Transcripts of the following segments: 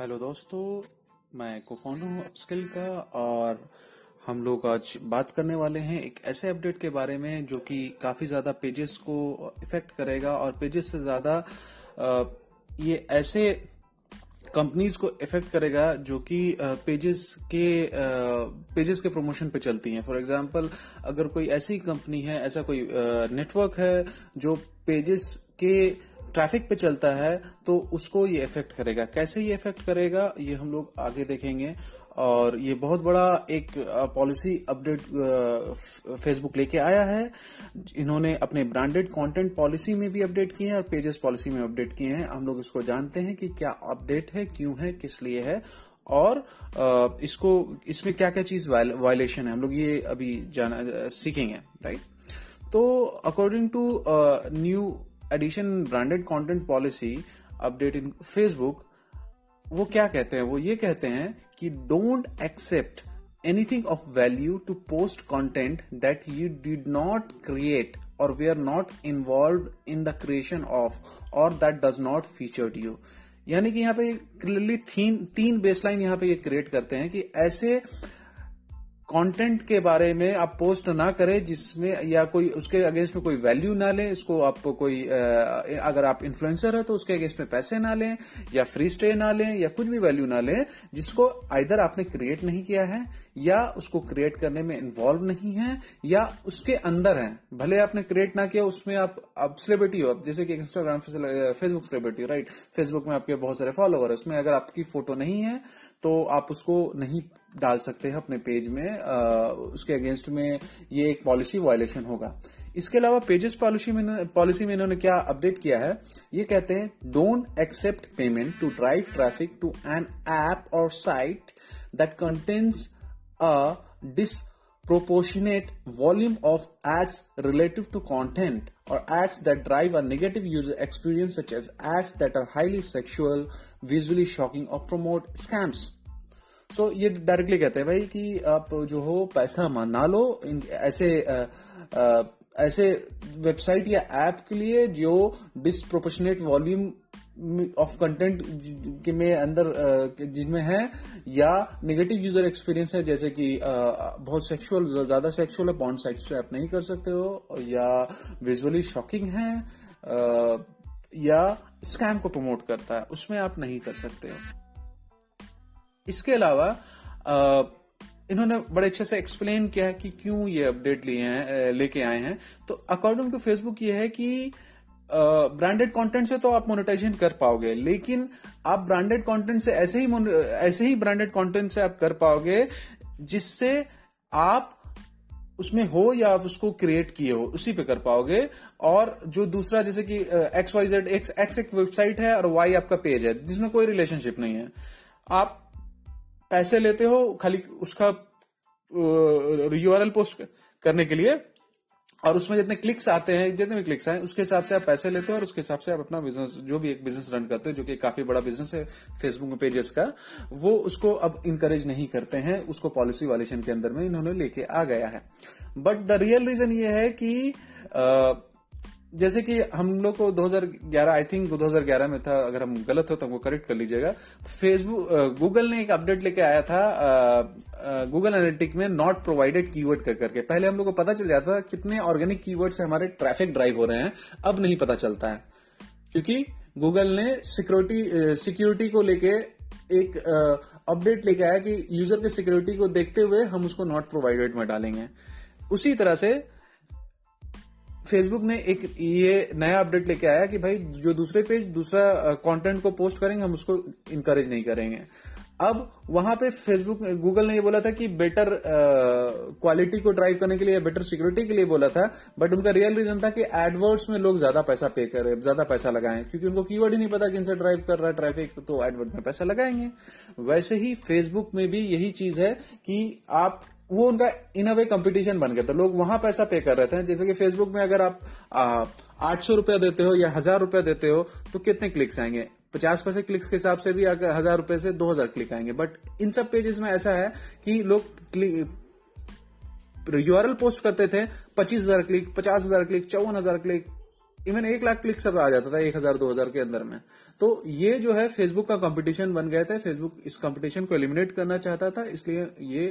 Hello दोस्तों, मैं co-founder हूँ अपस्किल का और हम लोग आज बात करने वाले हैं एक ऐसे अपडेट के बारे में जो कि काफ़ी ज़्यादा पेजेस को इफ़ेक्ट करेगा और पेजेस से ज़्यादा ये ऐसे कंपनीज़ को इफ़ेक्ट करेगा जो कि पेजेस के पेजेस के प्रमोशन पे चलती हैं। फॉर एग्जांपल अगर कोई ऐसी कंपनी है, ऐसा कोई नेटवर्क है जो पेजेस के ट्रैफ़िक पे चलता है तो उसको ये इफ़ेक्ट करेगा। कैसे ये इफ़ेक्ट करेगा, ये हम लोग आगे देखेंगे। और ये बहुत बड़ा एक पॉलिसी अपडेट फेसबुक लेके आया है। इन्होंने अपने ब्रांडेड कंटेंट पॉलिसी में भी अपडेट किए हैं और पेजेस पॉलिसी में अपडेट किए हैं। हम लोग इसको जानते हैं कि क्या अपडेट है, क्यों है, किस लिए है। और इसको, इसमें क्या क्या चीज़ वायलेशन है, हम लोग ये अभी जाना सीखेंगे राइट तो according to new edition branded content policy update in Facebook वो क्या कहते हैं? वो ये कहते हैं कि don't accept anything of value to post content that you did not create और we are not involve in the creation of or that does not featured you यानी कि यहाँ पे क्लियरली तीन तीन बेसलाइन यहाँ पे ये क्रिएट करते हैं कि ऐसे कंटेंट के बारे में आप पोस्ट ना करें, जिसमें या कोई, उसके अगेंस्ट में कोई वैल्यू ना लें इसको आप कोई अगर आप इन्फ्लुएंसर है तो उसके अगेंस्ट में पैसे ना लें, या फ्री स्टे ना लें, या कुछ भी वैल्यू ना लें, जिसको आइधर आपने क्रिएट नहीं किया है या उसको क्रिएट करने में इन्वॉल्व नहीं है या उसके अंदर है। भले आपने क्रिएट ना किया उसमें आप आप सेलिब्रिटी हो। आप जैसे कि Instagram Facebook celebrity right Facebook में आपके बहुत सारे फॉलोअर है। उसमें अगर आपकी फ़ोटो नहीं है तो आप उसको नहीं डाल सकते हैं अपने पेज में। अ, उसके अगेंस्ट में ये एक पॉलिसी वायलेशन होगा। इसके अलावा पेजेस पॉलिसी में पॉलिसी में इन्होंने क्या अपडेट किया है? ये कहते हैं don't accept payment to drive traffic to an app or site that contains a disproportionate volume of ads relative to content or ads that drive a negative user experience such as ads that are highly sexual, visually shocking or promote scams. So so, ये directly कहते हैं भाई कि आप जो हो पैसा ना लो इन ऐसे अ, अ, ऐसे वेबसाइट या ऐप के लिए जो डिसप्रोपोर्शनेट वॉल्यूम ऑफ़ कंटेंट के में अंदर जिनमें है, या नेगेटिव यूज़र एक्सपीरियंस है, जैसे कि बहुत सेक्सुअल ज़्यादा सेक्सुअल है पॉन्ट साइट्स पे आप नहीं कर सकते हो, या विजुअली शॉकिंग है या स्कैम को प्रमोट करता है, उसमें आप नहीं कर सकते हो। इसके अलावा इन्होंने बड़े अच्छे से एक्सप्लेन किया है कि क्यों ये अपडेट लिए हैं लेके आए हैं। तो अकॉर्डिंग टू फेसबुक ये है कि ब्रांडेड कंटेंट से तो आप मोनेटाइजेशन कर पाओगे, लेकिन आप ब्रांडेड कंटेंट से ऐसे ही ऐसे ही ब्रांडेड कंटेंट से आप कर पाओगे, जिससे आप उसमें हो या आप उसको क्रिएट किए हो, उसी पे कर पाओगे। और जो दूसरा, जैसे कि X Y Z X X एक वेबसाइट है और वाई आपका पेज है, जिसमें कोई रिलेशनशिप नहीं है। आप पैसे लेते हो, खाली उसका यूआरएल पोस्ट करने के लिए और उसमें जितने क्लिक्स आते हैं जितने भी क्लिक्स आए उसके हिसाब से आप पैसे लेते हो और उसके हिसाब से आप अपना बिज़नेस जो भी एक बिज़नेस रन करते हो जो कि काफ़ी बड़ा बिज़नेस है फेसबुक पेजेस का वो उसको अब इंकरेज नहीं करते हैं उसको पॉलिसी वालेशन के अंदर में इन्होंने लेके आ गया है। बट द रियल रीजन ये है कि अ, जैसे कि हम लोग को 2011 आई थिंक 2011 में था अगर हम गलत हो तो हमको करेक्ट कर लीजिएगा। फेसबुक गूगल ने एक अपडेट लेके आया था गूगल एनालिटिक में नॉट प्रोवाइडेड कीवर्ड कर करके। पहले हम लोग को पता चल जाता था कितने ऑर्गेनिक कीवर्ड से हमारे ट्रैफ़िक ड्राइव हो रहे हैं। अब नहीं पता चलता है। क्योंकि गूगल ने सिक्योरिटी सिक्योरिटी को लेके एक अपडेट लेके आया कि यूज़र के सिक्योरिटी को देखते हुए हम उसको नॉट प्रोवाइडेड में डालेंगे। उसी तरह से फेसबुक ने एक ये नया अपडेट लेके आया कि भाई जो दूसरे पेज दूसरा कंटेंट को पोस्ट करेंगे, हम उसको इनकरेज नहीं करेंगे। अब वहाँ पे फेसबुक गूगल ने ये बोला था कि बेटर क्वालिटी को ड्राइव करने के लिए बेटर सिक्योरिटी के लिए बोला था बट उनका रियल रीजन था कि एडवर्ड्स में लोग ज़्यादा पैसा पे करें ज़्यादा पैसा लगाएँ, क्योंकि उनको कीवर्ड ही नहीं पता कि इनसे ड्राइव कर रहा है ट्रैफ़िक तो एडवर्ड में पैसा लगाएँगे। वैसे ही फेसबुक में भी यही चीज़ है कि आप, वो उनका इन अ वे कंपटीशन बन गया था। लोग वहाँ पैसा पे कर रहे थे, जैसे कि फेसबुक में अगर आप आठ सौ रुपया देते हो या हज़ार रुपया देते हो तो कितने क्लिक्स आएँगे? पचास पैसे क्लिक्स के हिसाब से भी अगर हज़ार रुपए से दो हज़ार क्लिक आएँगे। बट इन सब पेजेस में ऐसा है कि लोग यूआरएल पोस्ट करते थे, पच्चीस हज़ार क्लिक पचास हज़ार क्लिक चौवन हज़ार क्लिक इवन एक लाख क्लिक सब आ जाता था, एक हज़ार, दो हज़ार के अंदर में। तो ये जो है फेसबुक का कंपटीशन बन गया था। फेसबुक इस कंपटीशन को एलिमिनेट करना चाहता था, इसलिए ये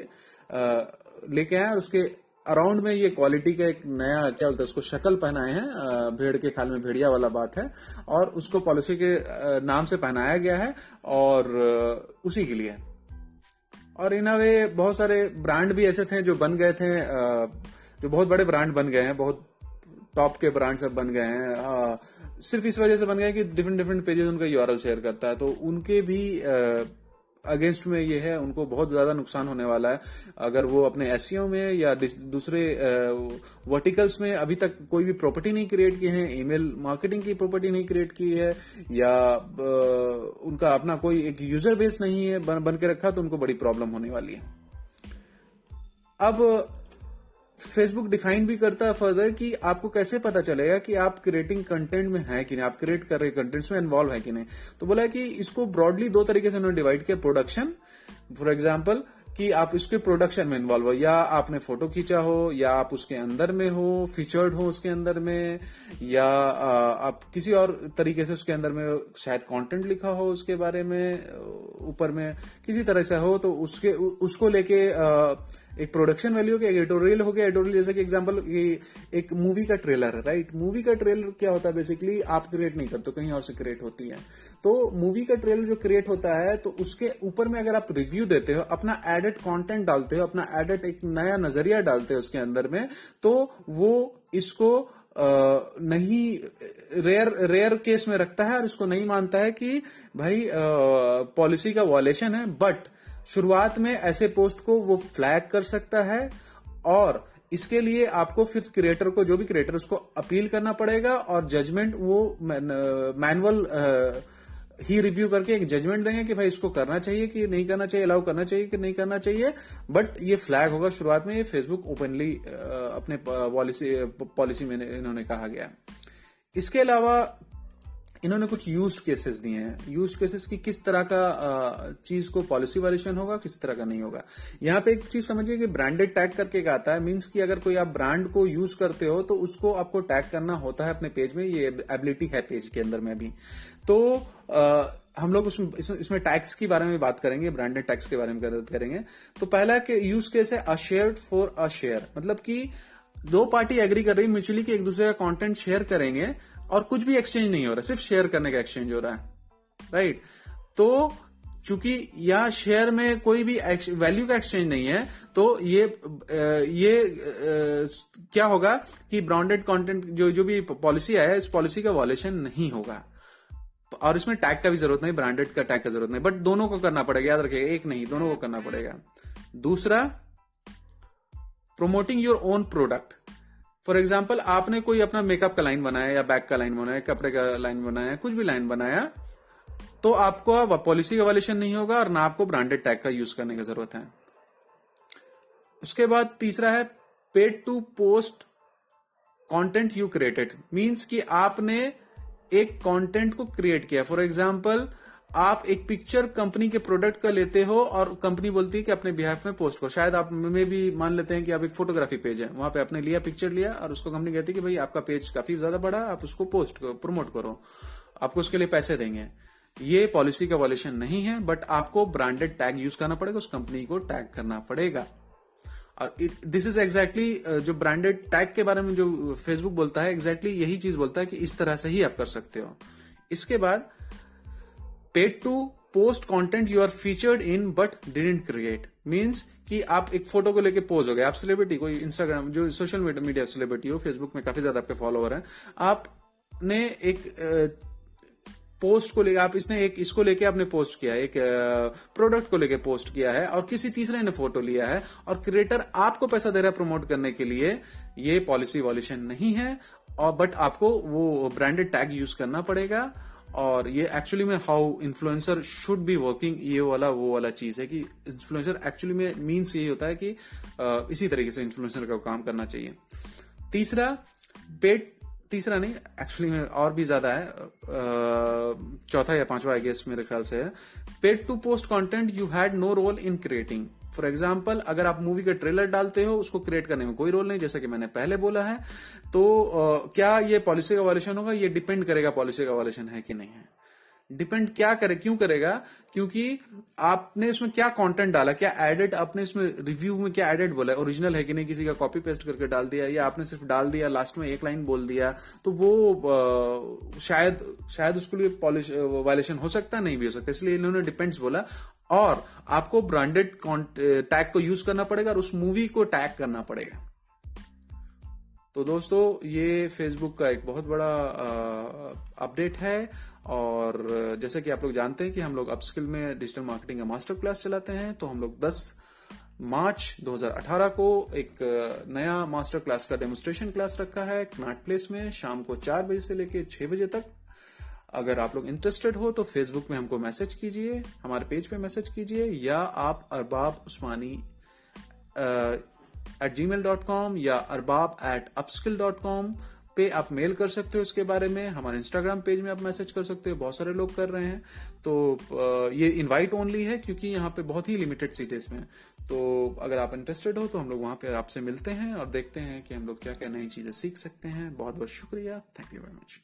लेके आया और उसके अराउंड में ये क्वालिटी का एक नया, क्या बोलते हैं, उसको शक्ल पहनाए हैं भेड़ के खाल में भेड़िया वाला बात है, और उसको पॉलिसी के नाम से पहनाया गया है, और उसी के लिए। और इन वे बहुत सारे ब्रांड भी ऐसे थे जो बन गए थे जो बहुत बड़े ब्रांड बन गए हैं, बहुत टॉप के ब्रांड सब बन गए हैं सिर्फ़ इस वजह से बन गए कि डिफरेंट डिफरेंट पेजेस उनका यूआरएल शेयर करता है तो उनके भी अगेंस्ट में ये है उनको बहुत ज़्यादा नुकसान होने वाला है। अगर वो अपने एस में या दूसरे वर्टिकल्स में अभी तक कोई भी प्रॉपर्टी नहीं क्रिएट की है ईमेल मार्केटिंग की प्रॉपर्टी नहीं क्रिएट की है या उनका अपना कोई एक यूज़र बेस नहीं है बन, बन के रखा तो उनको बड़ी प्रॉब्लम होने वाली है। अब फेसबुक डिफाइन भी करता है फर्दर कि आपको कैसे पता चलेगा कि आप क्रिएटिंग कंटेंट में है कि नहीं? आप क्रिएट कर रहे कंटेंट्स में इन्वॉल्व है कि नहीं? तो बोला कि इसको ब्रॉडली दो तरीके से उन्होंने डिवाइड किया प्रोडक्शन फॉर एग्ज़ाम्पल कि आप उसके प्रोडक्शन में इन्वॉल्व हो। या आपने फ़ोटो खींचा हो, या आप उसके अंदर में हो फीचर्ड हो उसके अंदर में, या आप किसी और तरीके से उसके अंदर में शायद कंटेंट लिखा हो उसके बारे में ऊपर में, किसी तरह से हो तो उसके, उसको लेके एक प्रोडक्शन वैल्यू हो गया एडिटोरियल हो गया एडिटोरियल जैसे कि एग्जांपल एक मूवी का ट्रेलर है राइट मूवी का ट्रेलर क्या होता है? बेसिकली आप क्रिएट नहीं करते, कहीं और से क्रिएट होती है। तो मूवी का ट्रेलर जो क्रिएट होता है तो उसके ऊपर में अगर आप रिव्यू देते हो, अपना एडेड कंटेंट डालते हो, अपना एडेड एक नया नज़रिया डालते हो उसके अंदर में तो वो इसको नहीं रेयर रेयर केस में रखता है और इसको नहीं मानता है कि, भाई पॉलिसी का वॉलेशन है बट शुरुआत में ऐसे पोस्ट को वो फ्लैग कर सकता है और इसके लिए आपको फिर क्रिएटर को, जो भी क्रिएटर उसको अपील करना पड़ेगा और जजमेंट वो मैनुअल ही रिव्यू करके एक जजमेंट देंगे कि भाई इसको करना चाहिए कि नहीं करना चाहिए अलाउ करना चाहिए कि नहीं करना चाहिए। बट ये फ्लैग होगा शुरुआत में, ये फेसबुक ओपनली अपने पॉलिसी पॉलिसी में इन्होंने कहा गया। इसके अलावा इन्होंने कुछ यूज़ केसेस दिए हैं। यूज़ केसेस की किस तरह का चीज़ को पॉलिसी वायलेशन होगा किस तरह का नहीं होगा। यहाँ पे एक चीज़ समझिए कि ब्रांडेड टैग करके आता है। मीन्स कि अगर कोई आप ब्रांड को यूज़ करते हो तो उसको आपको टैग करना होता है अपने पेज में। ये एबिलिटी है पेज के अंदर में भी। तो आ, हम लोग उसमें इसमें टैक्स के बारे में बात करेंगे ब्रांडेड टैक्स के बारे में करेंगे। तो पहला के यूज़ केस है अशेयर फॉर अ शेयर मतलब कि दो पार्टी एग्री कर रही म्यूचुअली कि एक दूसरे का कंटेंट शेयर करेंगे। और कुछ भी एक्सचेंज नहीं हो रहा, सिर्फ़ शेयर करने का एक्सचेंज हो रहा है राइट तो चूँकि या शेयर में कोई भी वैल्यू का एक्सचेंज नहीं है तो ये ये क्या होगा कि ब्रांडेड कंटेंट जो जो भी पॉलिसी आया इस पॉलिसी का वॉलेशन नहीं होगा। और इसमें टैग का भी ज़रूरत नहीं ब्रांडेड का टैग का ज़रूरत नहीं बट दोनों को करना पड़ेगा, याद रखिएगा, एक नहीं, दोनों को करना पड़ेगा। दूसरा promoting your own product for example आपने कोई अपना मेकअप का लाइन बनाया या बैग का लाइन बनाया, कपड़े का लाइन बनाया, कुछ भी लाइन बनाया तो आपको पॉलिसी का वॉल्यूशन नहीं होगा और ना आपको ब्रांडेड टैग का यूज़ करने की ज़रूरत है। उसके बाद तीसरा है paid to post content you created means कि आपने एक कंटेंट को क्रिएट किया। फॉर एग्ज़ाम्पल आप एक पिक्चर कंपनी के प्रोडक्ट का लेते हो और कंपनी बोलती है कि अपने बिहार में पोस्ट करो। शायद आप में भी मान लेते हैं कि आप एक फोटोग्राफी पेज है। वहाँ पे आपने लिया पिक्चर लिया और उसको कंपनी कहती है कि भाई आपका पेज काफ़ी ज़्यादा बड़ा, आप उसको पोस्ट करो प्रमोट करो। आपको उसके लिए पैसे देंगे। ये पॉलिसी का वॉल्यूशन नहीं है बट आपको ब्रांडेड टैग यूज़ करना पड़ेगा, उस कंपनी को टैग करना पड़ेगा। और दिस इज़ एग्जैक्टली जो ब्रांडेड टैग के बारे में जो फेसबुक बोलता है एग्जैक्टली exactly यही चीज़ बोलता है कि इस तरह से ही आप कर सकते हो। इसके बाद paid to post content you are featured in but didn't create means कि आप एक फ़ोटो को लेके पोज हो गए। आप सेलिब्रिटी कोई इंस्टाग्राम जो सोशल मीडिया सेलिब्रिटी हो फेसबुक में काफ़ी ज़्यादा आपके फॉलोअर हैं। आपने एक पोस्ट को लेकर आप इसने एक, इसको लेके आपने पोस्ट किया है। एक प्रोडक्ट को लेके पोस्ट किया है और किसी तीसरे ने फ़ोटो लिया है और क्रिएटर आपको पैसा दे रहा है प्रमोट करने के लिए। ये पॉलिसी वॉल्यूशन नहीं है। और बट आपको वो ब्रांडेड टैग यूज़ करना पड़ेगा। और ये एक्चुअली में how influencer should be working ये वाला, वो वाला चीज़ है कि इन्फ्लुएंसर एक्चुअली में मीन्स यही होता है कि इसी तरीके से इन्फ्लुएंसर का काम करना चाहिए। तीसरा पेड तीसरा नहीं एक्चुअली में और भी ज़्यादा है चौथा या पांचवा आई गेस मेरे ख्याल से है। Paid to post content you had no role in creating for example अगर आप मूवी का ट्रेलर डालते हो उसको क्रिएट करने में कोई रोल नहीं जैसा कि मैंने पहले बोला है तो आ, क्या ये पॉलिसी का वायलेशन होगा? ये डिपेंड करेगा पॉलिसी का वायलेशन है कि नहीं है। डिपेंड क्या करे क्यों करेगा? क्योंकि आपने इसमें क्या कंटेंट डाला क्या एडेड आपने इसमें रिव्यू में क्या एडेड बोला ओरिजिनल है कि नहीं? किसी का कॉपी पेस्ट करके डाल दिया या आपने सिर्फ़ डाल दिया लास्ट में एक लाइन बोल दिया तो वो आ, शायद शायद उसके लिए पॉलिश वायलेशन हो सकता नहीं भी हो सकता। इसलिए इन्होंने डिपेंड्स बोला। और आपको ब्रांडेड टैग को यूज़ करना पड़ेगा और उस मूवी को टैग करना पड़ेगा। तो दोस्तों, ये फेसबुक का एक बहुत बड़ा अपडेट है और जैसे कि आप लोग जानते हैं कि हम लोग अपस्किल में डिजिटल मार्केटिंग का मास्टर क्लास चलाते हैं तो हम लोग 10 मार्च 2018 को एक नया मास्टर क्लास का डेमोस्ट्रेशन क्लास रखा है कनाट प्लेस में शाम को चार बजे से लेकर छह बजे तक। अगर आप लोग इंटरेस्टेड हो तो फेसबुक में हमको मैसेज कीजिए, हमारे पेज पे मैसेज कीजिए, या आप Arbab Usmani at Gmail dot com या Arbab at Upskill dot com पे आप मेल कर सकते हो इसके बारे में। हमारे इंस्टाग्राम पेज में आप मैसेज कर सकते हो। बहुत सारे लोग कर रहे हैं। तो ये इनवाइट ओनली है क्योंकि यहाँ पे बहुत ही लिमिटेड सीट है इसमें तो अगर आप इंटरेस्टेड हो तो हम लोग वहाँ पे आपसे मिलते हैं और देखते हैं कि हम लोग क्या क्या नई चीज़ें सीख सकते हैं। बहुत बहुत शुक्रिया। Thank you very much